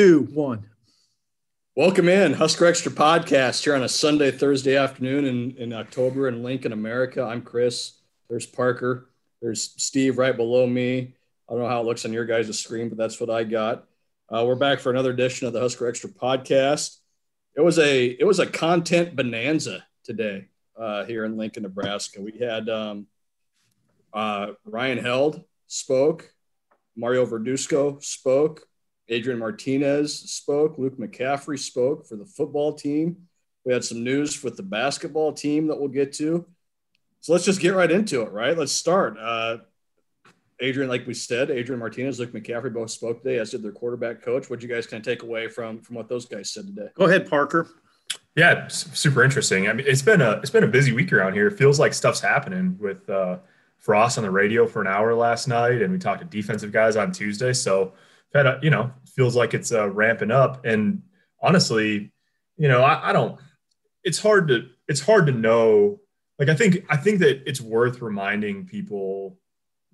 two, one. Welcome in Husker Extra podcast here on a Sunday, Thursday afternoon in, in October in Lincoln, America. I'm Chris. There's Parker. There's Steve right below me. I don't know how it looks on your guys' screen, but that's what I got. Uh, we're back for another edition of the Husker Extra podcast. It was a it was a content bonanza today uh, here in Lincoln, Nebraska. We had um, uh, Ryan Held spoke, Mario Verduzco spoke, Adrian Martinez spoke, Luke McCaffrey spoke for the football team. We had some news with the basketball team that we'll get to. So let's just get right into it, right? Let's start. Uh, Adrian, like we said, Adrian Martinez, Luke McCaffrey both spoke today, as did their quarterback coach. What you guys kind of take away from from what those guys said today? Go ahead, Parker. Yeah, super interesting. I mean, it's been a it's been a busy week around here. It feels like stuff's happening with uh, Frost on the radio for an hour last night, and we talked to defensive guys on Tuesday. So, had a, you know, feels like it's uh, ramping up. And honestly, you know, I, I don't. It's hard to it's hard to know. Like, I think I think that it's worth reminding people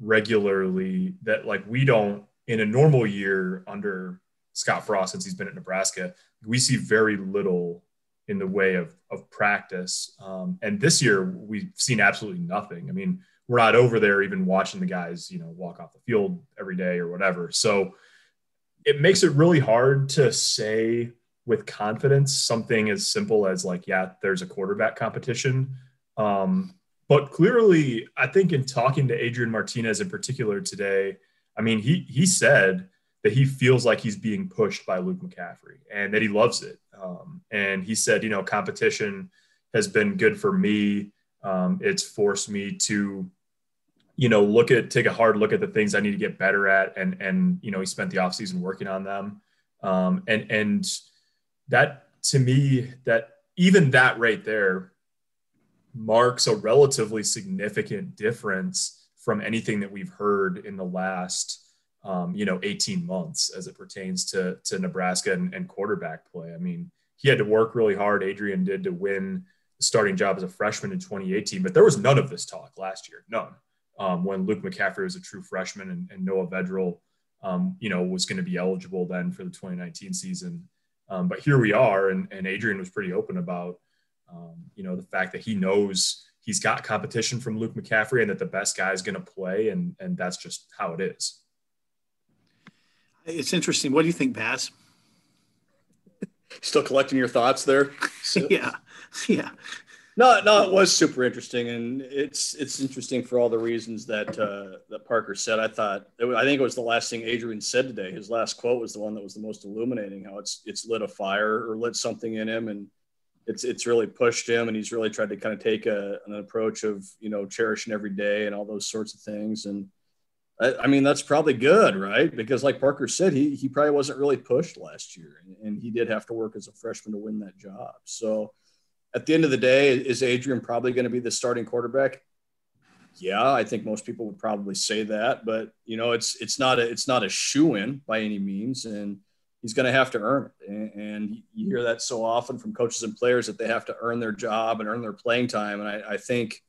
regularly that like we don't in a normal year under Scott Frost since he's been at Nebraska, we see very little in the way of of practice. Um, and this year we've seen absolutely nothing. I mean, we're not over there even watching the guys, you know, walk off the field every day or whatever. So it makes it really hard to say with confidence something as simple as like, yeah, there's a quarterback competition. Um, but clearly, I think in talking to Adrian Martinez in particular today, I mean, he he said that he feels like he's being pushed by Luke McCaffrey and that he loves it. Um, and he said, you know, competition has been good for me. Um, it's forced me to you know, look at take a hard look at the things I need to get better at, and and you know, he spent the offseason working on them, um, and and that to me, that even that right there marks a relatively significant difference from anything that we've heard in the last um, you know 18 months as it pertains to to Nebraska and, and quarterback play. I mean, he had to work really hard. Adrian did to win the starting job as a freshman in 2018, but there was none of this talk last year. None um, when Luke McCaffrey was a true freshman and, and Noah Vedral, um, you know, was going to be eligible then for the 2019 season. Um, but here we are, and, and, Adrian was pretty open about, um, you know, the fact that he knows he's got competition from Luke McCaffrey and that the best guy is going to play, and and that's just how it is. It's interesting. What do you think, Baz? Still collecting your thoughts there. yeah, yeah. No, no, it was super interesting, and it's it's interesting for all the reasons that uh, that Parker said. I thought was, I think it was the last thing Adrian said today. His last quote was the one that was the most illuminating. How it's it's lit a fire or lit something in him, and it's it's really pushed him, and he's really tried to kind of take a, an approach of you know cherishing every day and all those sorts of things. And I, I mean that's probably good, right? Because like Parker said, he he probably wasn't really pushed last year, and, and he did have to work as a freshman to win that job. So at the end of the day, is Adrian probably going to be the starting quarterback? Yeah, I think most people would probably say that, but you know, it's it's not a it's not a shoe in by any means, and he's going to have to earn it. And, and, you hear that so often from coaches and players that they have to earn their job and earn their playing time. And I, I think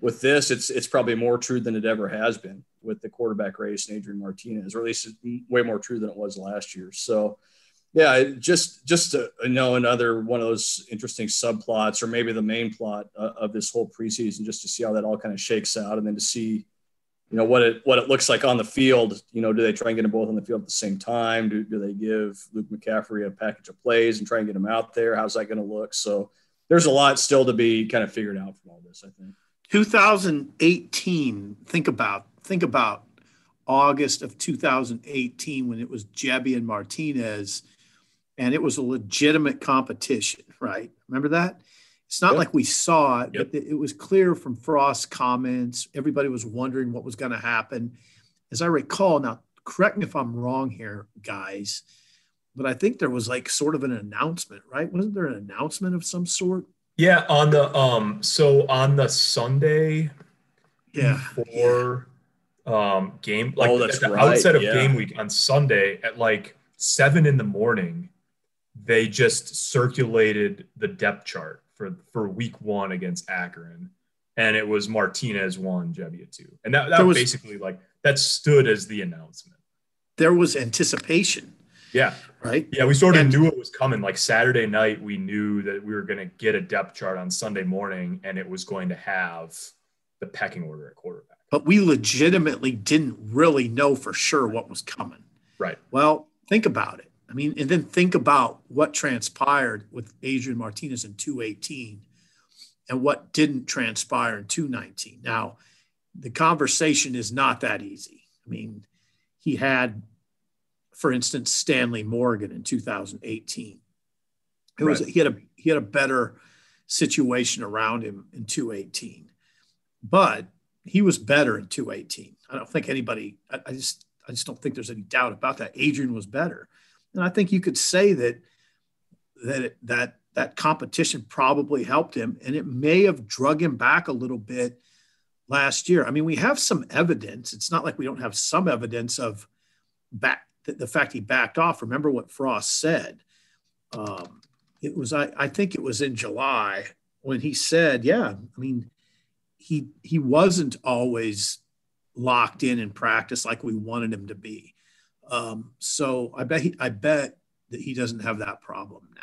with this, it's it's probably more true than it ever has been with the quarterback race and Adrian Martinez, or at least way more true than it was last year. So yeah just just to, you know another one of those interesting subplots or maybe the main plot uh, of this whole preseason just to see how that all kind of shakes out and then to see you know what it what it looks like on the field. You know do they try and get them both on the field at the same time? Do, do they give luke mccaffrey a package of plays and try and get him out there? How's that going to look? So there's a lot still to be kind of figured out from all this i think. 2018 think about think about august of 2018 when it was Gebbia and martinez and it was a legitimate competition, right? Remember that? It's not yep. like we saw it, yep. but it was clear from Frost's comments. Everybody was wondering what was going to happen. As I recall, now correct me if I'm wrong here, guys, but I think there was like sort of an announcement, right? Wasn't there an announcement of some sort? Yeah, on the um, so on the Sunday, yeah, before yeah. um game, like oh, at the right. outset of yeah. game week on Sunday at like seven in the morning they just circulated the depth chart for for week one against Akron, and it was Martinez one, Gebbia two, and that, that was basically like that stood as the announcement. There was anticipation. Yeah. Right. Yeah, we sort of and, knew it was coming. Like Saturday night, we knew that we were going to get a depth chart on Sunday morning, and it was going to have the pecking order at quarterback. But we legitimately didn't really know for sure what was coming. Right. Well, think about it. I mean, and then think about what transpired with Adrian Martinez in 218 and what didn't transpire in 219. Now, the conversation is not that easy. I mean, he had, for instance, Stanley Morgan in 2018. It was he had a he had a better situation around him in 218, but he was better in 218. I don't think anybody. I, I just I just don't think there's any doubt about that. Adrian was better, and I think you could say that that that that competition probably helped him, and it may have drug him back a little bit last year. I mean, we have some evidence. It's not like we don't have some evidence of back the, the fact he backed off. Remember what Frost said. Um, it was I, I think it was in July when he said, "Yeah, I mean, he he wasn't always locked in in practice like we wanted him to be." Um, so I bet he I bet that he doesn't have that problem now.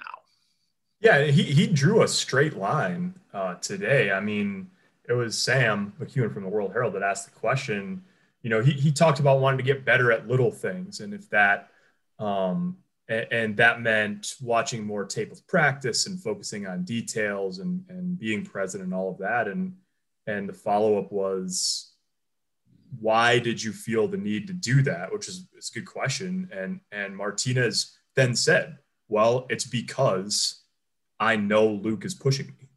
Yeah, he he drew a straight line uh, today. I mean it was Sam McKewon from the World Herald that asked the question. You know, he, he talked about wanting to get better at little things, and if that um, and, and, that meant watching more tape of practice and focusing on details and and being present and all of that. And and the follow up was, why did you feel the need to do that? Which is, a good question. And and Martinez then said, well, it's because I know Luke is pushing me.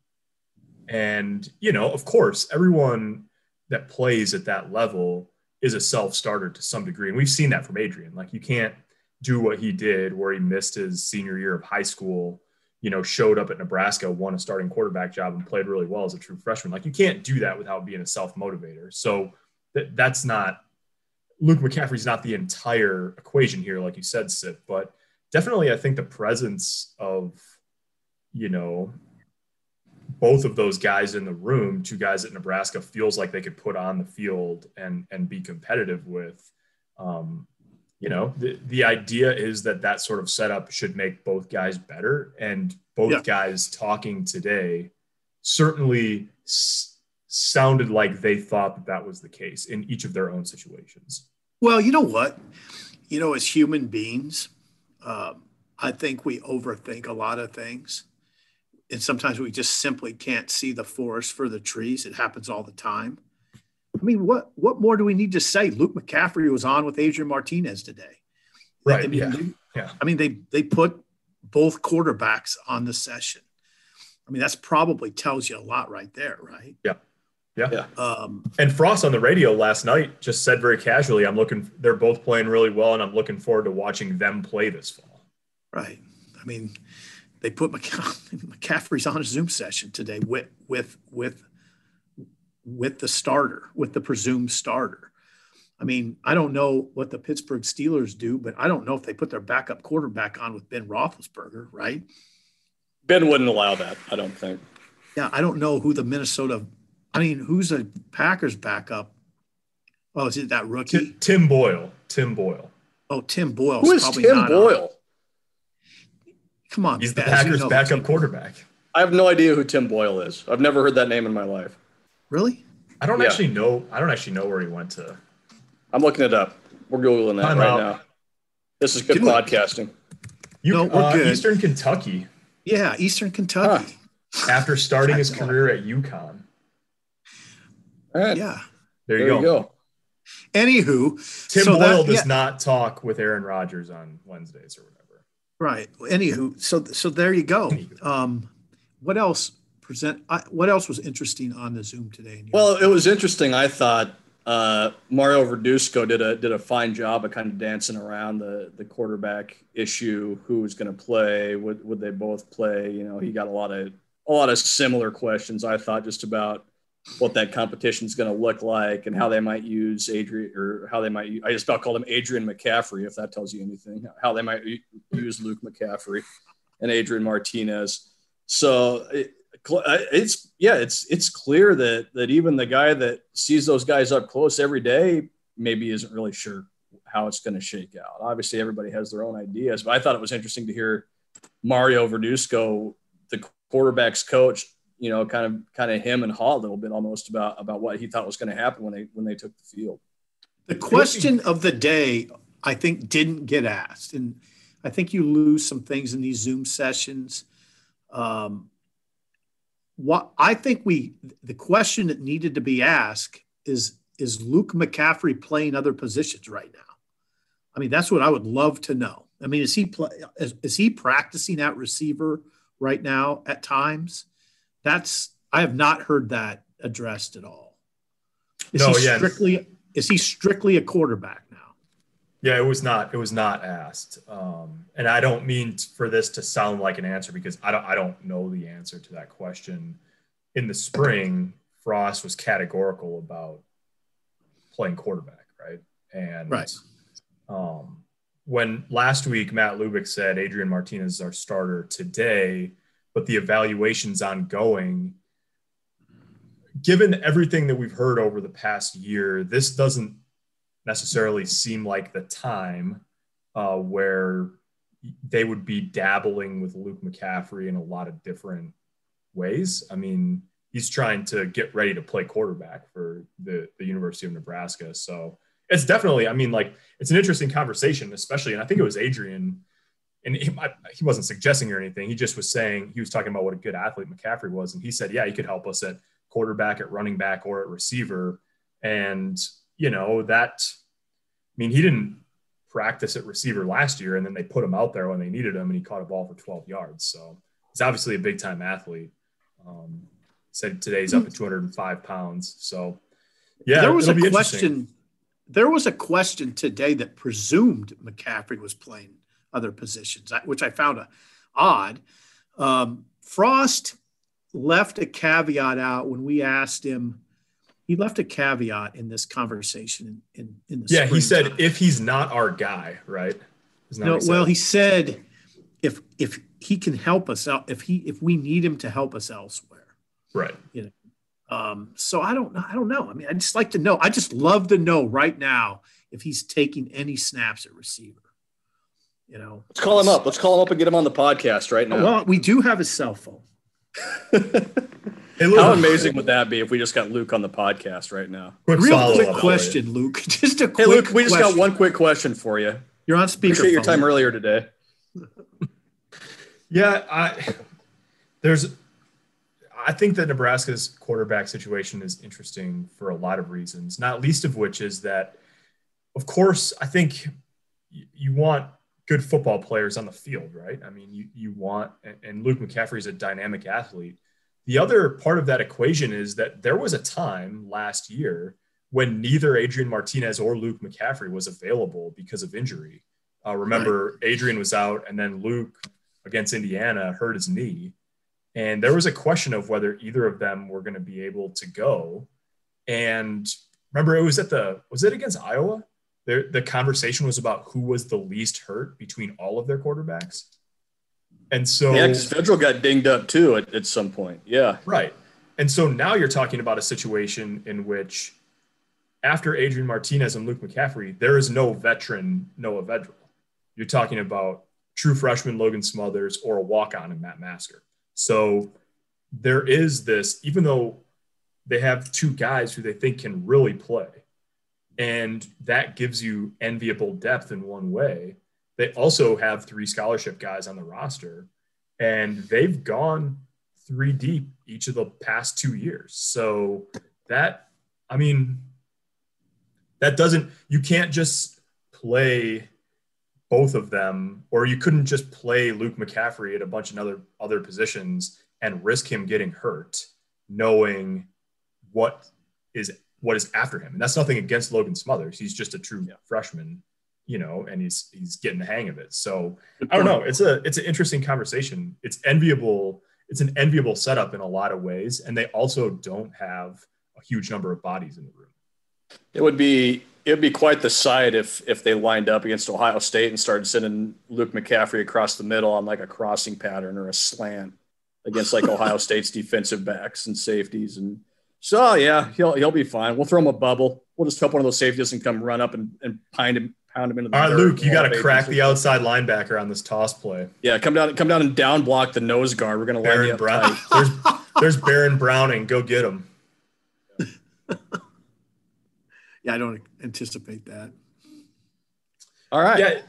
And, you know, of course, everyone that plays at that level is a self starter to some degree. And we've seen that from Adrian. Like, you can't do what he did where he missed his senior year of high school, you know, showed up at Nebraska, won a starting quarterback job, and played really well as a true freshman. Like, you can't do that without being a self motivator. So th- that's not, Luke McCaffrey's not the entire equation here, like you said, Sip, but definitely I think the presence of, you know, both of those guys in the room, two guys at Nebraska, feels like they could put on the field and and be competitive with. Um, you know, the, the idea is that that sort of setup should make both guys better. And both yeah. guys talking today certainly s- sounded like they thought that that was the case in each of their own situations. Well, you know what? You know, as human beings, um, I think we overthink a lot of things and sometimes we just simply can't see the forest for the trees. It happens all the time. I mean, what what more do we need to say? Luke McCaffrey was on with Adrian Martinez today. Right. I mean, yeah. They, yeah. I mean, they they put both quarterbacks on the session. I mean, that's probably tells you a lot right there, right? Yeah. Yeah. yeah. Um, and Frost on the radio last night just said very casually, I'm looking, they're both playing really well, and I'm looking forward to watching them play this fall. Right. I mean, they put McCaffrey's on a Zoom session today with with with with the starter, with the presumed starter. I mean, I don't know what the Pittsburgh Steelers do, but I don't know if they put their backup quarterback on with Ben Roethlisberger, right? Ben wouldn't allow that, I don't think. Yeah, I don't know who the Minnesota. I mean, who's the Packers backup? Oh, is it that rookie? Tim Boyle. Tim Boyle. Oh, Tim Boyle. Who is Tim Boyle? On. Come on, he's the Packers' you know backup quarterback. I have no idea who Tim Boyle is. I've never heard that name in my life. Really? I don't yeah. actually know. I don't actually know where he went to. I'm looking it up. We're googling that Time right out. now. This is good podcasting. You, no, we're uh, good. Eastern Kentucky. Yeah, Eastern Kentucky. Huh. After starting his career at UConn. All right. Yeah. There you, there go. you go. Anywho, Tim so Boyle that, does yeah. not talk with Aaron Rodgers on Wednesdays or whatever. Right. Anywho, so so there you go. Um, what else present? I, what else was interesting on the Zoom today? Well, it was interesting. I thought uh, Mario Verduzco did a did a fine job of kind of dancing around the the quarterback issue. Who was going to play? Would would they both play? You know, he got a lot of a lot of similar questions. I thought just about what that competition is going to look like and how they might use Adrian or how they might. I just about called him Adrian McCaffrey, if that tells you anything. How they might use Luke McCaffrey and Adrian Martinez. So it, it's yeah, it's it's clear that that even the guy that sees those guys up close every day maybe isn't really sure how it's going to shake out. Obviously, everybody has their own ideas, but I thought it was interesting to hear Mario Verduzco, the quarterback's coach, you know, kind of kind of him and Haw a little bit almost about about what he thought was going to happen when they when they took the field. The question of the day, I think, didn't get asked, and I think you lose some things in these Zoom sessions. Um, what I think we the question that needed to be asked is is Luke McCaffrey playing other positions right now? I mean, that's what I would love to know. I mean, is he play, is, is he practicing at receiver right now at times? That's I have not heard that addressed at all. Is No, he yeah. strictly is he strictly a quarterback now? Yeah, it was not. It was not asked, um, and I don't mean for this to sound like an answer because I don't. I don't know the answer to that question. In the spring, Frost was categorical about playing quarterback, right? And Right. um, when last week Matt Lubick said Adrian Martinez is our starter today, but the evaluation's ongoing. Given everything that we've heard over the past year, this doesn't necessarily seem like the time uh, where they would be dabbling with Luke McCaffrey in a lot of different ways. I mean, he's trying to get ready to play quarterback for the, the University of Nebraska. So it's definitely, I mean, like, it's an interesting conversation, especially, and I think it was Adrian, and he, I, he wasn't suggesting or anything. He just was saying, he was talking about what a good athlete McCaffrey was. And he said, yeah, he could help us at quarterback, at running back, or at receiver. And, you know, that, I mean, he didn't practice at receiver last year, and then they put him out there when they needed him, and he caught a ball for 12 yards. So he's obviously a big time athlete. Um, said today he's up at 205 pounds. So, yeah, there was a it'll be interesting. question. There was a question today that presumed McCaffrey was playing other positions, which I found a, odd. Um, Frost left a caveat out when we asked him. He left a caveat in this conversation in, in, the Yeah, he said springtime. if he's not our guy, right? No, what well, he said if if he can help us out, if he if we need him to help us elsewhere. right. You know. Um, so I don't know. I don't know. I mean, I just like to know. I just love to know right now if he's taking any snaps at receiver. You know, Let's call him up. Let's call him up and get him on the podcast right now. Well, we do have his cell phone. How amazing would that be if we just got Luke on the podcast right now? Quick Real quick question, Luke. Just a Hey, quick. Luke, we just got one quick question for you. You're on speaker. Appreciate your time earlier today. Yeah, I there's I think that Nebraska's quarterback situation is interesting for a lot of reasons, not least of which is that of course, I think you want good football players on the field, right? I mean, you you want and- Luke McCaffrey is a dynamic athlete. The other part of that equation is that there was a time last year when neither Adrian Martinez or Luke McCaffrey was available because of injury. Uh, remember, Adrian was out, and then Luke against Indiana hurt his knee. And there was a question of whether either of them were going to be able to go. And remember, it was at the, was it against Iowa? The, the conversation was about who was the least hurt between all of their quarterbacks. And so, Yeah, because Vedral got dinged up too at, at some point. Yeah. Right. And so now you're talking about a situation in which after Adrian Martinez and Luke McCaffrey, there is no veteran Noah Vedral. You're talking about true freshman Logan Smothers or a walk on in Matt Masker. So there is this, even though they have two guys who they think can really play, and that gives you enviable depth in one way. They also have three scholarship guys on the roster, and they've gone three deep each of the past two years. So that, I mean, that doesn't, you can't just play both of them, or you couldn't just play Luke McCaffrey at a bunch of other other positions and risk him getting hurt, knowing what is what is after him. And that's nothing against Logan Smothers. He's just a true Yeah. freshman, you know, and he's he's getting the hang of it. So I don't know. It's a it's an interesting conversation. It's enviable. It's an enviable setup in a lot of ways, and they also don't have a huge number of bodies in the room. It would be it would be quite the sight if if they lined up against Ohio State and started sending Luke McCaffrey across the middle on like a crossing pattern or a slant against like Ohio State's defensive backs and safeties and so yeah he'll he'll be fine. We'll throw him a bubble. We'll just hope one of those safeties can come run up and, and find him pound him into the All right. Luke, you got to crack the outside linebacker on this toss play. Yeah, come down, come down and down block the nose guard. We're gonna line you up Brown. tight. There's there's Baron Browning. Go get him. Yeah, I don't anticipate that. All right. Yeah,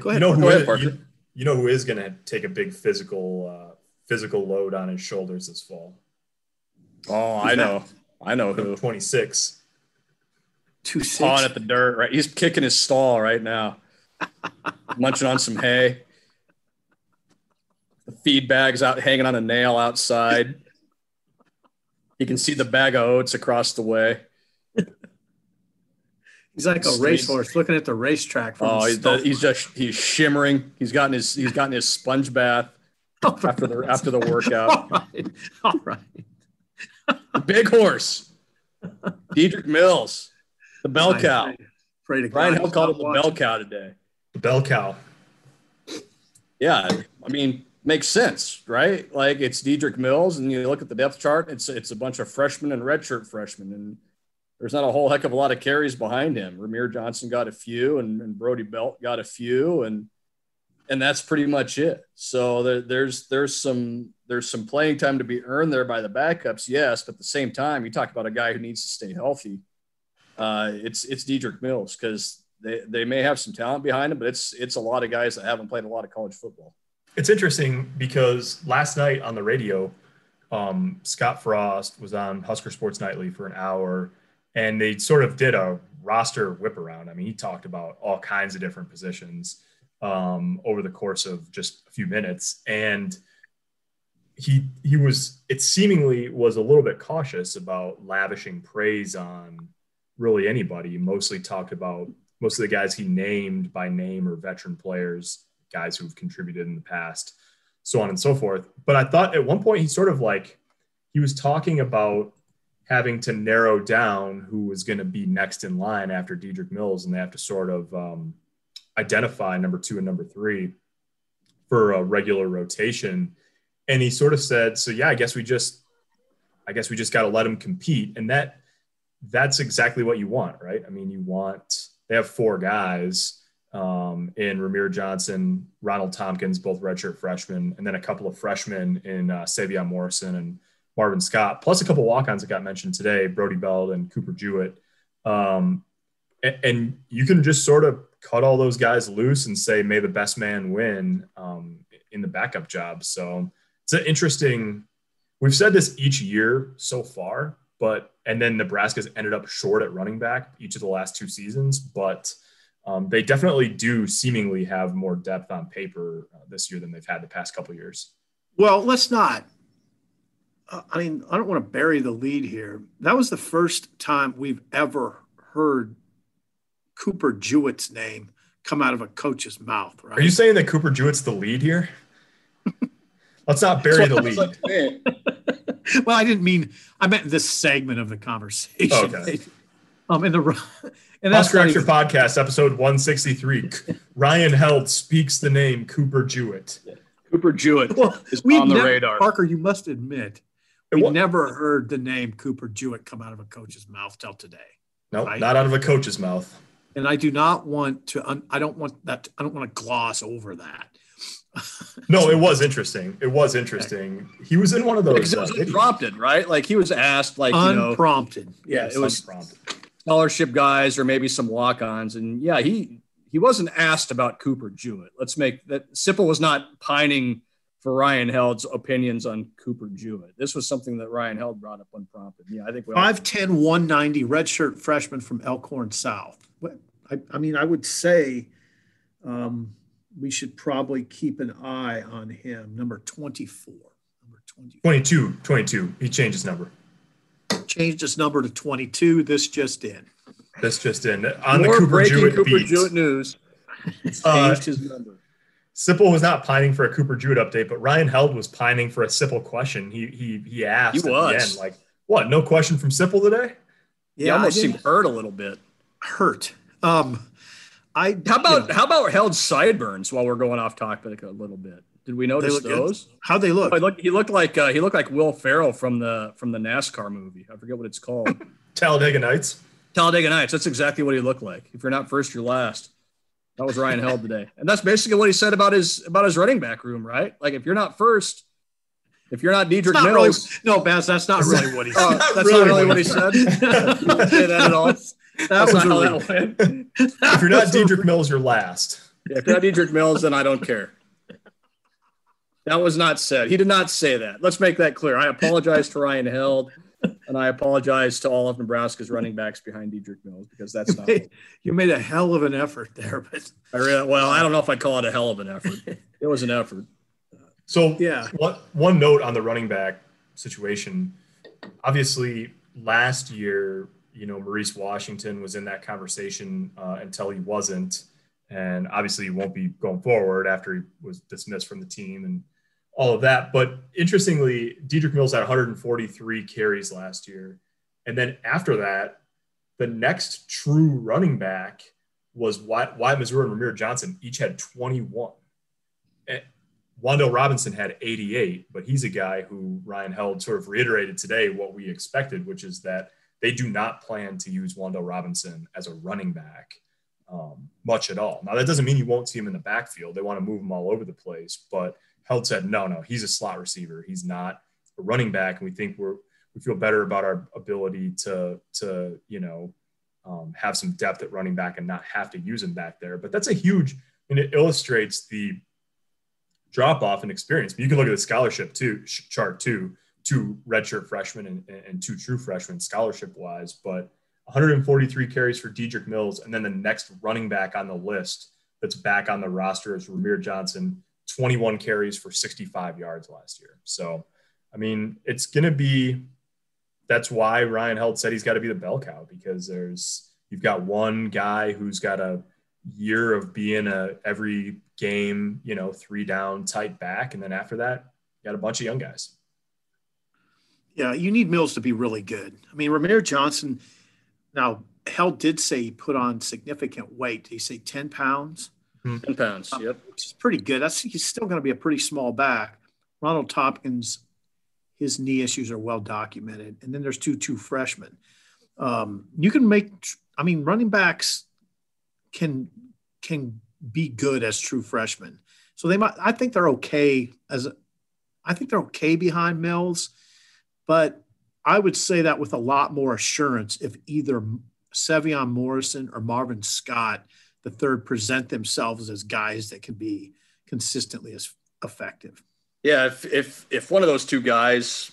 Go you ahead. know Go who ahead, is, Parker. you, you know who is going to take a big physical uh, physical load on his shoulders this fall. Oh, I know. I know who. 26. Two Pawing at the dirt, right? He's kicking his stall right now, munching on some hay. The feed bag's out hanging on a nail outside. You can see the bag of oats across the way. He's like a Sneeze. racehorse looking at the racetrack from Oh, he's, stove. he's just he's shimmering. He's gotten his he's gotten his sponge bath after the after the workout. All right. All right. The big horse, Dedrick Mills, the bell I cow. pray- Pray to Brian God Hill called not him the bell cow today. The bell cow. Yeah, I mean, makes sense, right? Like it's Dedrick Mills, and you look at the depth chart. It's it's a bunch of freshmen and redshirt freshmen, and there's not a whole heck of a lot of carries behind him. Rahmir Johnson got a few, and, and Brody Belt got a few, and and that's pretty much it. So there, there's there's some there's some playing time to be earned there by the backups, yes, but at the same time, you talk about a guy who needs to stay healthy. Uh, it's it's Dedrick Mills because they they may have some talent behind him, but it's it's a lot of guys that haven't played a lot of college football. It's interesting because last night on the radio, um, Scott Frost was on Husker Sports Nightly for an hour, and they sort of did a roster whip around. I mean, he talked about all kinds of different positions um, over the course of just a few minutes, and he he was it seemingly was a little bit cautious about lavishing praise on really anybody. He mostly talked about most of the guys he named by name or veteran players, guys who've contributed in the past, so on and so forth. But I thought at one point he sort of like he was talking about having to narrow down who was going to be next in line after Dedrick Mills, and they have to sort of um, identify number two and number three for a regular rotation. And he sort of said, "So yeah, I guess we just, I guess we just got to let them compete." And that that's exactly what you want, right? I mean, you want they have four guys um, in Rahmir Johnson, Ronald Thompkins, both redshirt freshmen, and then a couple of freshmen in uh, Sevion Morrison and Marvin Scott, plus a couple of walk-ons that got mentioned today, Brody Belt and Cooper Jewett. Um, and, and, you can just sort of cut all those guys loose and say, may the best man win um, in the backup job. So it's an interesting, we've said this each year so far, but, and then Nebraska's ended up short at running back each of the last two seasons, but um, they definitely do seemingly have more depth on paper uh, this year than they've had the past couple years. Well, let's not. Uh, I mean, I don't want to bury the lead here. That was the first time we've ever heard Cooper Jewett's name come out of a coach's mouth, right? Are you saying that Cooper Jewett's the lead here? Let's not bury the lead. well, I didn't mean. I meant this segment of the conversation. Okay. Um, in the and that's Husker Extra Podcast, episode 163. Ryan Held speaks the name Cooper Jewett. Cooper Jewett well, is we've on the never- radar. Parker, you must admit, It we wa- never heard the name Cooper Jewett come out of a coach's mouth till today. No, Right. not out of a coach's mouth. And I do not want to. I don't want that. I don't want to gloss over that. No, it was interesting. It was interesting. He was in one of those. it Uh, was videos. unprompted, right? Like he was asked, like you know, Unprompted. yeah, it was unprompted. scholarship guys or maybe some walk-ons, and yeah, he he wasn't asked about Cooper Jewett. Let's make that Sipple was not pining for Ryan Held's opinions on Cooper Jewett. This was something that Ryan Held brought up unprompted. Yeah, I think we all 5'10, 190, redshirt freshman from Elkhorn South. What- I, I mean, I would say um, we should probably keep an eye on him. Number 24. Number 24. 22, 22. He changed his number. Changed his number to 22. This just in. This just in. On the Cooper breaking Jewett Cooper beat. Jewett news. Uh, Changed his number. Sipple was not pining for a Cooper Jewett update, but Ryan Held was pining for a Sipple question. He he he asked He at the was. end, like, what? No question from Sipple today? he almost seemed hurt a little bit. hurt. Um, I How about you know, how about Held's sideburns while we're going off topic a little bit? Did we notice look good. those? how they look? Oh, he looked he looked like uh, he looked like Will Ferrell from the from the NASCAR movie. I forget what it's called. Talladega Nights. Talladega Nights. That's exactly what he looked like. If you're not first, you're last. That was Ryan Held today, and that's basically what he said about his about his running back room, right? Like if you're not first, if you're not Dedrick not Mills, really, no, Baz, that's not really what he oh, said. Oh, that's really not really what he said. say that at all. That that's was not how that went. if you're not Dedrick Mills, you're last. Yeah, if you're not Dedrick Mills, then I don't care. That was not said. He did not say that. Let's make that clear. I apologize to Ryan Held, and I apologize to all of Nebraska's running backs behind Dedrick Mills because that's you not. Made, you made a hell of an effort there, but I really, well, I don't know if I'd call it a hell of an effort. It was an effort. So yeah, one, one note on the running back situation. Obviously, last year, you know, Maurice Washington was in that conversation uh, until he wasn't, and obviously he won't be going forward after he was dismissed from the team and all of that. But interestingly, Dedrick Mills had 143 carries last year. And then after that, the next true running back was Wyatt Mazour and Rahmir Johnson. Each had 21. And Wan'Dale Robinson had 88, but he's a guy who Ryan Held sort of reiterated today what we expected, which is that they do not plan to use Wan'Dale Robinson as a running back um, much at all. Now, that doesn't mean you won't see him in the backfield. They want to move him all over the place, but Held said, no, no, he's a slot receiver. He's not a running back. And we think we're, we feel better about our ability to, to, you know, um, have some depth at running back and not have to use him back there. But that's a huge, and it illustrates the drop off in experience. But you can look at the scholarship too, chart too, two redshirt freshmen and, and two true freshmen scholarship wise. But 143 carries for Dedrick Mills. And then the next running back on the list that's back on the roster is Rahmir Johnson 21 carries for 65 yards last year. So, I mean, it's going to be that's why Ryan Held said he's got to be the bell cow because there's you've got one guy who's got a year of being a every game, you know, three down tight back. And then after that, you got a bunch of young guys. Yeah, you need Mills to be really good. I mean, Rahmir Johnson, now Held did say he put on significant weight. He said 10 pounds? 10 pounds. Yep. Which is pretty good. That's he's still going to be a pretty small back. Ronald Thompkins, his knee issues are well documented. And then there's two two freshmen. Um, you can make I mean, running backs can can be good as true freshmen. So they might I think they're okay as I think they're okay behind Mills, but I would say that with a lot more assurance if either Sevion Morrison or Marvin Scott the third present themselves as guys that can be consistently as effective. Yeah, if if if one of those two guys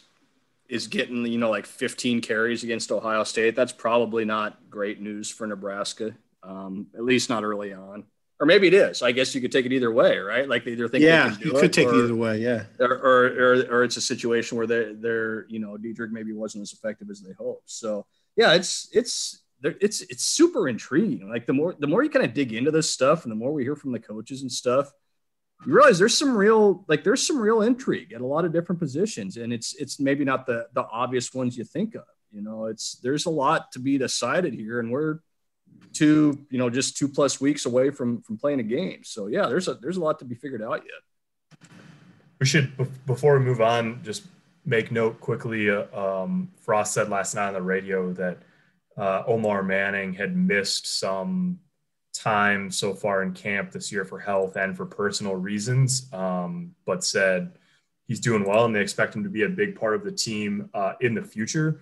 is getting you know like 15 carries against Ohio State, that's probably not great news for Nebraska. Um, at least not early on, or maybe it is. I guess you could take it either way, right? Like they either think yeah, you could take or, it either way, yeah, or, or, or or it's a situation where they're they're you know Dedrick maybe wasn't as effective as they hoped. So yeah, it's it's it's it's super intriguing. Like the more the more you kind of dig into this stuff, and the more we hear from the coaches and stuff, you realize there's some real like there's some real intrigue at a lot of different positions, and it's it's maybe not the the obvious ones you think of. You know, it's there's a lot to be decided here, and we're two you know just two plus weeks away from from playing a game. So yeah, there's a there's a lot to be figured out yet. We should before we move on just make note quickly. Uh, um, Frost said last night on the radio that uh, Omar Manning had missed some time so far in camp this year for health and for personal reasons, um, but said he's doing well and they expect him to be a big part of the team uh, in the future.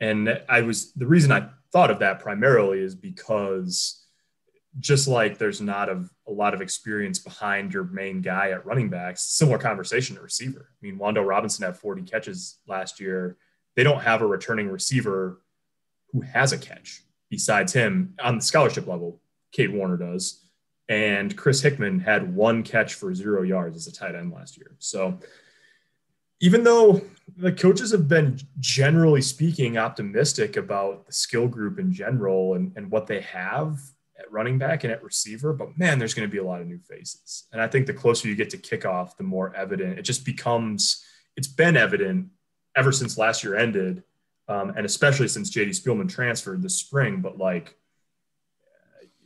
And I was the reason I thought of that primarily is because just like there's not a, a lot of experience behind your main guy at running backs, similar conversation to receiver. I mean, Wan'Dale Robinson had 40 catches last year. They don't have a returning receiver who has a catch besides him on the scholarship level. Cade Warner does. And Chris Hickman had one catch for zero yards as a tight end last year. So even though the coaches have been generally speaking optimistic about the skill group in general and, and what they have at running back and at receiver, but man, there's going to be a lot of new faces. And I think the closer you get to kickoff, the more evident it just becomes. It's been evident ever since last year ended um, and especially since JD Spielman transferred this spring. But like,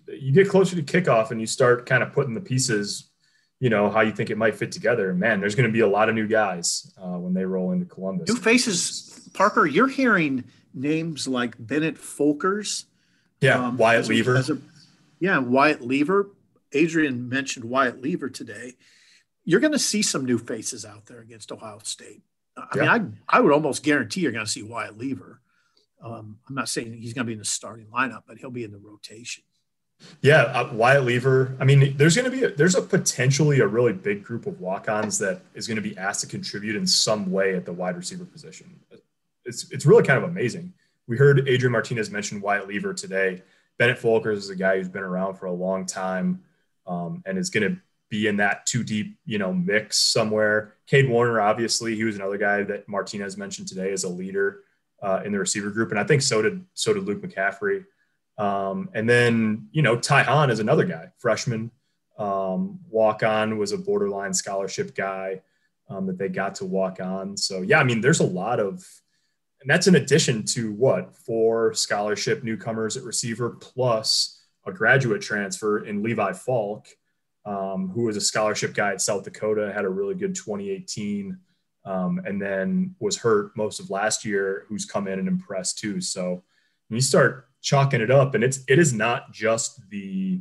you get closer to kickoff and you start kind of putting the pieces, you know, how you think it might fit together. Man, there's going to be a lot of new guys uh, when they roll into Columbus. New faces, Parker. You're hearing names like Bennett Folkers, Yeah, um, Wyatt Lever. A, yeah, Wyatt Lever. Adrian mentioned Wyatt Lever today. You're going to see some new faces out there against Ohio State. I yeah. mean, I, I would almost guarantee you're going to see Wyatt Lever. Um, I'm not saying he's going to be in the starting lineup, but he'll be in the rotation. Yeah, uh, Wyatt Lever. I mean, there's going to be a, there's a potentially a really big group of walk-ons that is going to be asked to contribute in some way at the wide receiver position. It's it's really kind of amazing. We heard Adrian Martinez mention Wyatt Lever today. Bennett Folkers is a guy who's been around for a long time um, and is going to be in that too deep, you know, mix somewhere. Cade Warner, obviously, he was another guy that Martinez mentioned today as a leader uh, in the receiver group, and I think so did so did Luke McCaffrey. Um, and then you know Ty Hahn is another guy, freshman, um, walk on was a borderline scholarship guy um, that they got to walk on. So yeah, I mean, there's a lot of, and that's in addition to what four scholarship newcomers at receiver plus a graduate transfer in Levi Falk, um, who was a scholarship guy at South Dakota, had a really good 2018. Um, and then was hurt most of last year, who's come in and impressed too. So you start chalking it up, and it's it is not just the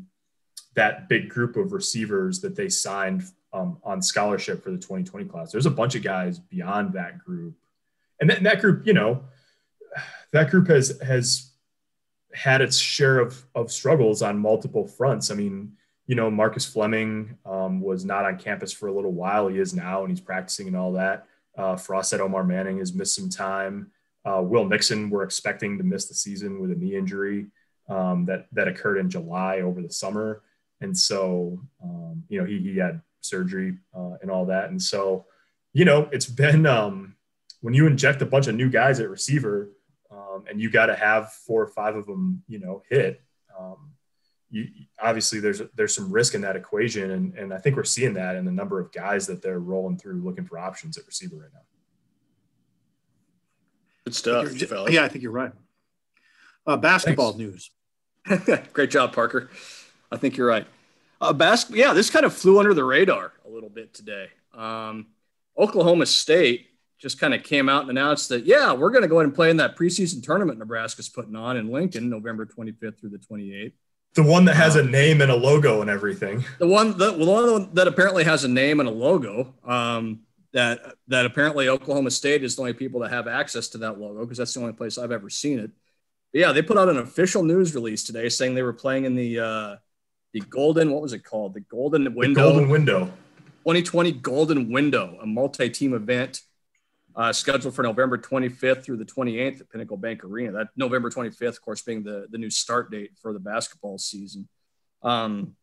that big group of receivers that they signed um, on scholarship for the 2020 class. There's a bunch of guys beyond that group, and, th- and that group, you know, that group has has had its share of of struggles on multiple fronts. I mean, you know, Marcus Fleming um, was not on campus for a little while. He is now, and he's practicing and all that. Uh, Frost said Omar Manning has missed some time. Uh, Will Nixon, we're expecting to miss the season with a knee injury um, that that occurred in July over the summer, and so um, you know he he had surgery uh, and all that, and so you know it's been um, when you inject a bunch of new guys at receiver, um, and you got to have four or five of them, you know, hit. Um, you, obviously, there's there's some risk in that equation, and and I think we're seeing that in the number of guys that they're rolling through looking for options at receiver right now. Good stuff, fellas. Yeah, I think you're right. Uh, basketball Thanks. news. Great job, Parker. I think you're right. Uh, bas- yeah, this kind of flew under the radar a little bit today. Um, Oklahoma State just kind of came out and announced that, yeah, we're going to go ahead and play in that preseason tournament Nebraska's putting on in Lincoln, November 25th through the 28th. The one that has a name and a logo and everything. The one that, the one that apparently has a name and a logo. Um, that that apparently Oklahoma State is the only people that have access to that logo because that's the only place I've ever seen it. But yeah, they put out an official news release today saying they were playing in the uh, the Golden what was it called? The Golden Window. The Golden Window. 2020 Golden Window, a multi-team event uh, scheduled for November 25th through the 28th at Pinnacle Bank Arena. That November 25th, of course, being the, the new start date for the basketball season. Um,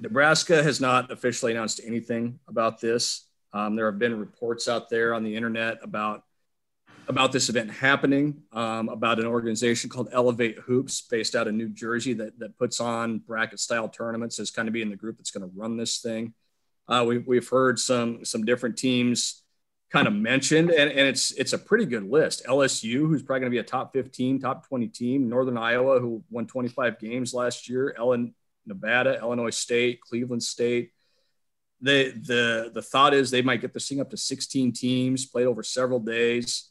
Nebraska has not officially announced anything about this. Um, there have been reports out there on the internet about about this event happening, um, about an organization called Elevate Hoops, based out of New Jersey, that that puts on bracket style tournaments as kind of being the group that's going to run this thing. Uh, we, we've heard some some different teams kind of mentioned, and, and it's it's a pretty good list. LSU, who's probably going to be a top 15, top 20 team. Northern Iowa, who won 25 games last year. Elon, Nevada, Illinois State, Cleveland State the the the thought is they might get this thing up to 16 teams played over several days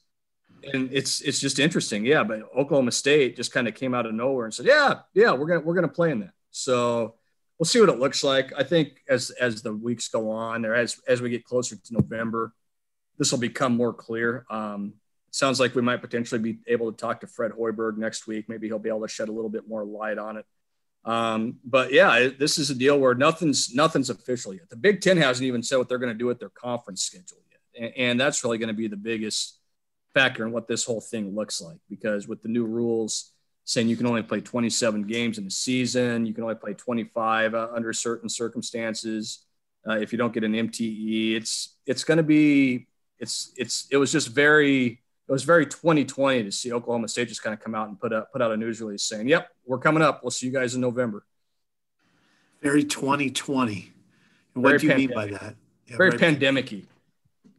and it's it's just interesting yeah but oklahoma state just kind of came out of nowhere and said yeah yeah we're gonna we're gonna play in that so we'll see what it looks like i think as as the weeks go on or as as we get closer to november this will become more clear um, sounds like we might potentially be able to talk to fred hoiberg next week maybe he'll be able to shed a little bit more light on it um, but yeah, this is a deal where nothing's nothing's official yet. The Big Ten hasn't even said what they're going to do with their conference schedule yet, and, and that's really going to be the biggest factor in what this whole thing looks like. Because with the new rules saying you can only play 27 games in a season, you can only play 25 uh, under certain circumstances. Uh, if you don't get an MTE, it's it's going to be it's it's it was just very it was very 2020 to see Oklahoma State just kind of come out and put up put out a news release saying, "Yep, we're coming up. We'll see you guys in November." Very 2020. And what very do you mean by that? Yeah, very right. pandemicy.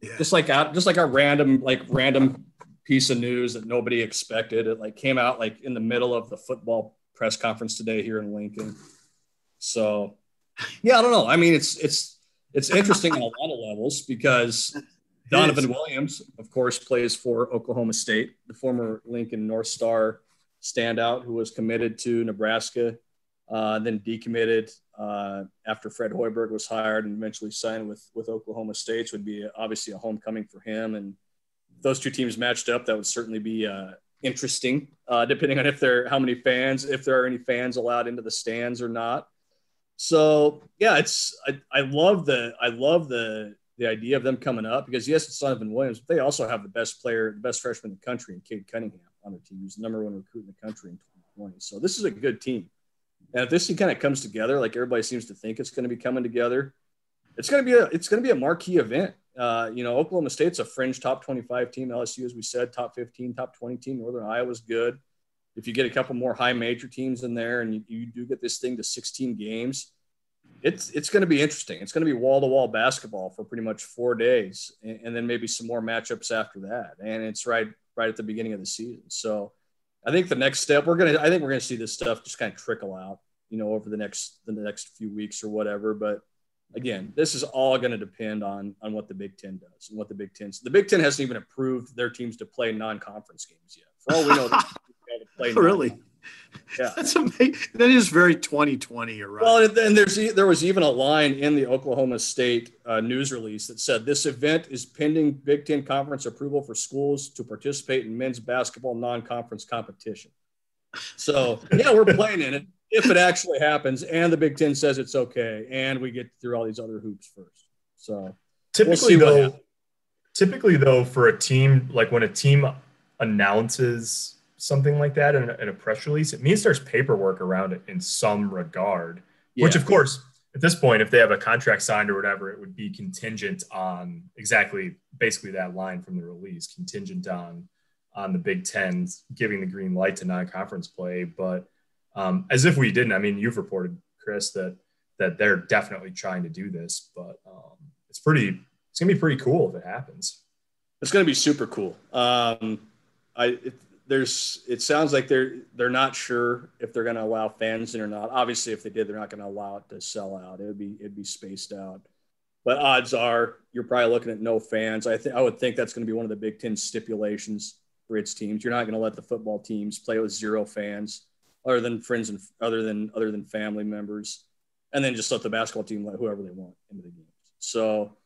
Yeah. Just like out, just like a random like random piece of news that nobody expected. It like came out like in the middle of the football press conference today here in Lincoln. So, yeah, I don't know. I mean, it's it's it's interesting on a lot of levels because Donovan Williams, of course, plays for Oklahoma State, the former Lincoln North Star standout who was committed to Nebraska, uh, then decommitted uh, after Fred Hoiberg was hired and eventually signed with with Oklahoma State. So would be obviously a homecoming for him. And those two teams matched up, that would certainly be uh, interesting, uh, depending on if there how many fans, if there are any fans allowed into the stands or not. So yeah, it's I, I love the I love the the idea of them coming up because yes, it's Donovan Williams, but they also have the best player, the best freshman in the country, and Cade Cunningham on their team. He's the number one recruit in the country in 2020. So this is a good team. And if this thing kind of comes together, like everybody seems to think it's going to be coming together, it's going to be a it's going to be a marquee event. Uh, you know, Oklahoma State's a fringe top 25 team. LSU, as we said, top 15, top 20 team. Northern Iowa's good. If you get a couple more high major teams in there, and you, you do get this thing to 16 games, it's it's going to be interesting. It's going to be wall to wall basketball for pretty much four days, and, and, then maybe some more matchups after that. And it's right right at the beginning of the season. So I think the next step we're gonna I think we're gonna see this stuff just kind of trickle out, you know, over the next the next few weeks or whatever. But again, this is all going to depend on on what the Big Ten does and what the Big Ten. The Big Ten hasn't even approved their teams to play non-conference games yet. For all we know, they play really. Yeah, that's amazing. That is very 2020. You're right. Well, and there's there was even a line in the Oklahoma State uh, news release that said this event is pending Big Ten conference approval for schools to participate in men's basketball non-conference competition. So yeah, we're playing in it if it actually happens, and the Big Ten says it's okay, and we get through all these other hoops first. So typically we'll though, typically though, for a team like when a team announces something like that in a, in a, press release, it means there's paperwork around it in some regard. Yeah. Which, of course, at this point, if they have a contract signed or whatever, it would be contingent on exactly basically that line from the release, contingent on on the Big Ten giving the green light to non-conference play. But um, as if we didn't, I mean, you've reported, Chris, that that they're definitely trying to do this, but um, it's pretty. It's gonna be pretty cool if it happens. It's gonna be super cool. Um, I it, there's it sounds like they're they're not sure if they're going to allow fans in or not. Obviously, if they did, they're not going to allow it to sell out. It would be it'd be spaced out. But odds are you're probably looking at no fans. I think I would think that's going to be one of the Big Ten stipulations for its teams. You're not going to let the football teams play with zero fans, other than friends and other than other than family members, and then just let the basketball team let whoever they want into the games. So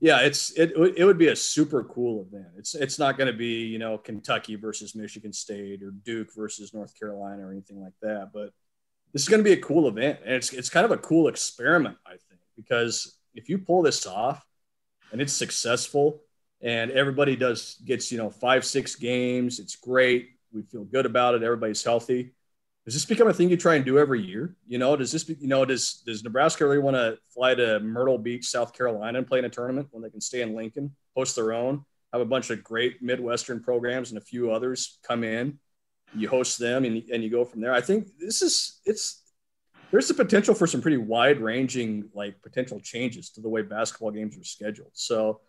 yeah, it's it it would be a super cool event. It's it's not going to be you know Kentucky versus Michigan State or Duke versus North Carolina or anything like that, but this is going to be a cool event, and it's it's kind of a cool experiment, I think, because if you pull this off and it's successful, and everybody does gets you know five six games, it's great. We feel good about it. Everybody's healthy does this become a thing you try and do every year? You know, does this, be, you know, does does Nebraska really want to fly to Myrtle Beach, South Carolina, and play in a tournament when they can stay in Lincoln, host their own, have a bunch of great Midwestern programs and a few others come in, you host them, and and you go from there. I think this is it's there's the potential for some pretty wide ranging like potential changes to the way basketball games are scheduled. So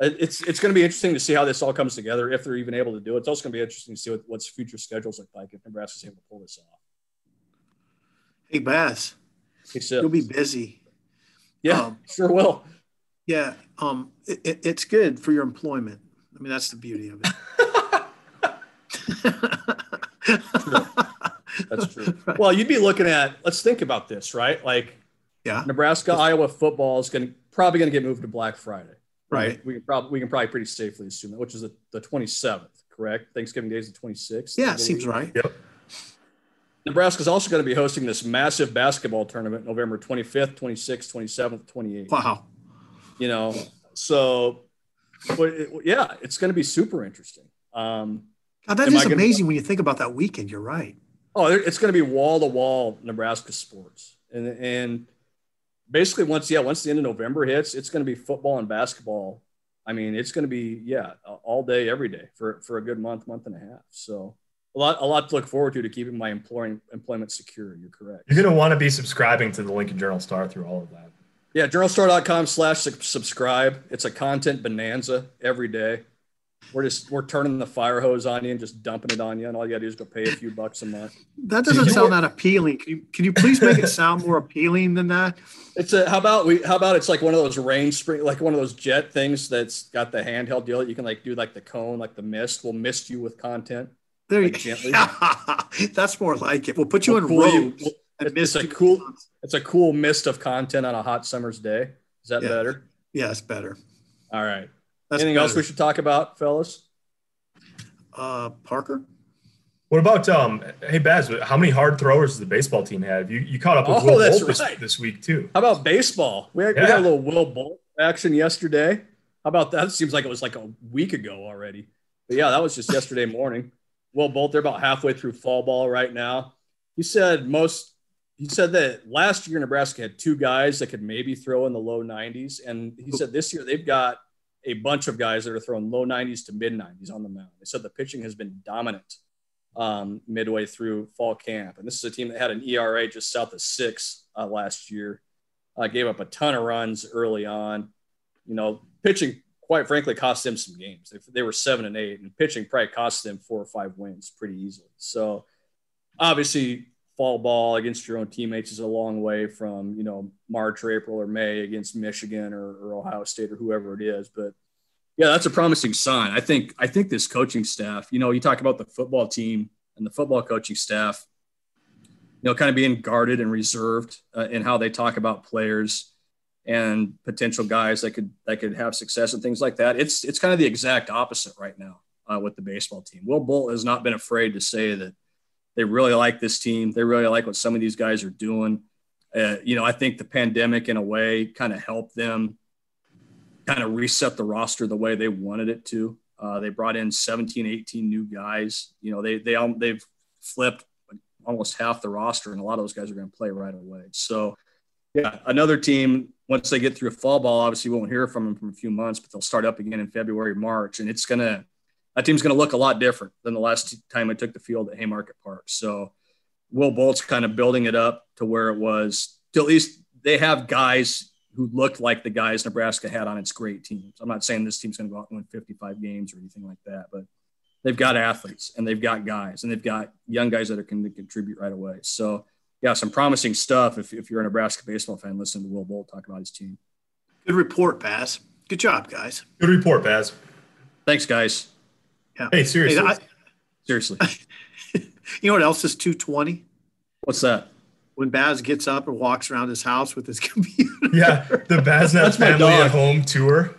it's it's going to be interesting to see how this all comes together if they're even able to do it. It's also going to be interesting to see what, what's future schedules look like if Nebraska's able to pull this off. Hey, Bass. You'll be busy. Yeah, um, sure will. Yeah, um, it, it, it's good for your employment. I mean, that's the beauty of it. true. That's true. Right. Well, you'd be looking at. Let's think about this, right? Like, yeah, Nebraska Iowa football is going to probably going to get moved to Black Friday, right? right? We can probably we can probably pretty safely assume that, which is the, the 27th, correct? Thanksgiving Day is the 26th. Yeah, seems right. Yep. Nebraska is also going to be hosting this massive basketball tournament November 25th, 26th, 27th, 28th. Wow. You know, so yeah, it's going to be super interesting. Um, God, that is amazing gonna, when you think about that weekend. You're right. Oh, it's going to be wall to wall Nebraska sports. And, and basically once, yeah, once the end of November hits, it's going to be football and basketball. I mean, it's going to be, yeah, all day, every day for, for a good month, month and a half. So, a lot, a lot to look forward to to keeping my employment employment secure. You're correct. You're going to want to be subscribing to the Lincoln Journal Star through all of that. Yeah, journalstar.com slash subscribe. It's a content bonanza every day. We're just we're turning the fire hose on you and just dumping it on you, and all you got to do is go pay a few bucks a month. That doesn't sound that appealing. Can you, can you please make it sound more appealing than that? It's a how about we how about it's like one of those rain spring like one of those jet things that's got the handheld deal that you can like do like the cone like the mist will mist you with content There you go. That's more like it. We'll put you we'll in cool robes. You, it's a cool. It's a cool mist of content on a hot summer's day. Is that yeah. better? Yeah, it's better. All right. That's Anything better. else we should talk about, fellas? Uh, Parker. What about um? Hey Baz, how many hard throwers does the baseball team have? You you caught up with oh, Will Bolt right. this, this, week too. How about baseball? We, had, yeah. we got a little Will Bolt action yesterday. How about that? It seems like it was like a week ago already. But yeah, that was just yesterday morning. Will Bolt, they're about halfway through fall ball right now. He said most. He said that last year Nebraska had two guys that could maybe throw in the low 90s, and he said this year they've got a bunch of guys that are throwing low 90s to mid 90s on the mound. They said the pitching has been dominant um, midway through fall camp, and this is a team that had an ERA just south of six uh, last year. Uh, gave up a ton of runs early on. You know, pitching quite frankly cost them some games. They, they were seven and eight, and pitching probably cost them four or five wins pretty easily. So obviously, fall ball against your own teammates is a long way from you know March or April or May against Michigan or, or Ohio State or whoever it is. But yeah, that's a promising sign. I think I think this coaching staff. You know, you talk about the football team and the football coaching staff. You know, kind of being guarded and reserved uh, in how they talk about players and potential guys that could that could have success and things like that. It's it's kind of the exact opposite right now uh, with the baseball team. Will Bolt has not been afraid to say that they really like this team. They really like what some of these guys are doing. Uh, you know, I think the pandemic in a way kind of helped them kind of reset the roster the way they wanted it to. Uh, they brought in 17, 18 new guys. You know, they they they've flipped almost half the roster, and a lot of those guys are going to play right away. So, yeah, another team once they get through fall ball, obviously we won't hear from them for a few months, but they'll start up again in February, March, and it's gonna that team's gonna look a lot different than the last time I took the field at Haymarket Park. So Will Bolt's kind of building it up to where it was. To at least they have guys who looked like the guys Nebraska had on its great teams. I'm not saying this team's going to go out and win 55 games or anything like that, but they've got athletes and they've got guys and they've got young guys that are going to contribute right away. So yeah, some promising stuff. If, if you're a Nebraska baseball fan, listen to Will Bolt talk about his team. Good report, Baz. Good job, guys. Good report, Baz. Thanks, guys. Yeah. Hey, seriously. Hey, I, seriously. you know what else is 220? What's that? When Baz gets up and walks around his house with his computer. Yeah, the Basnett family at home tour.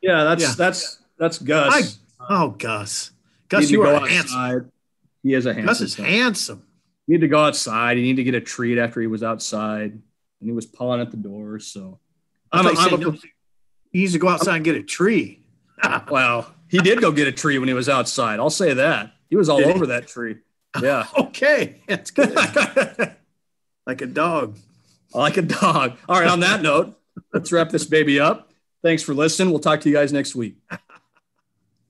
Yeah, that's yeah. that's that's Gus. I, oh, Gus. Gus, you are handsome. He is a handsome. Gus is handsome He need to go outside. He need to get a treat after he was outside, and he was pulling at the door. So I'm, I'm, I'm a, he needs to go outside I'm, and get a tree. well, he did go get a tree when he was outside. I'll say that he was all did over he? that tree. Yeah. okay, that's good. like a dog. Like a dog. All right. On that note, let's wrap this baby up. Thanks for listening. We'll talk to you guys next week.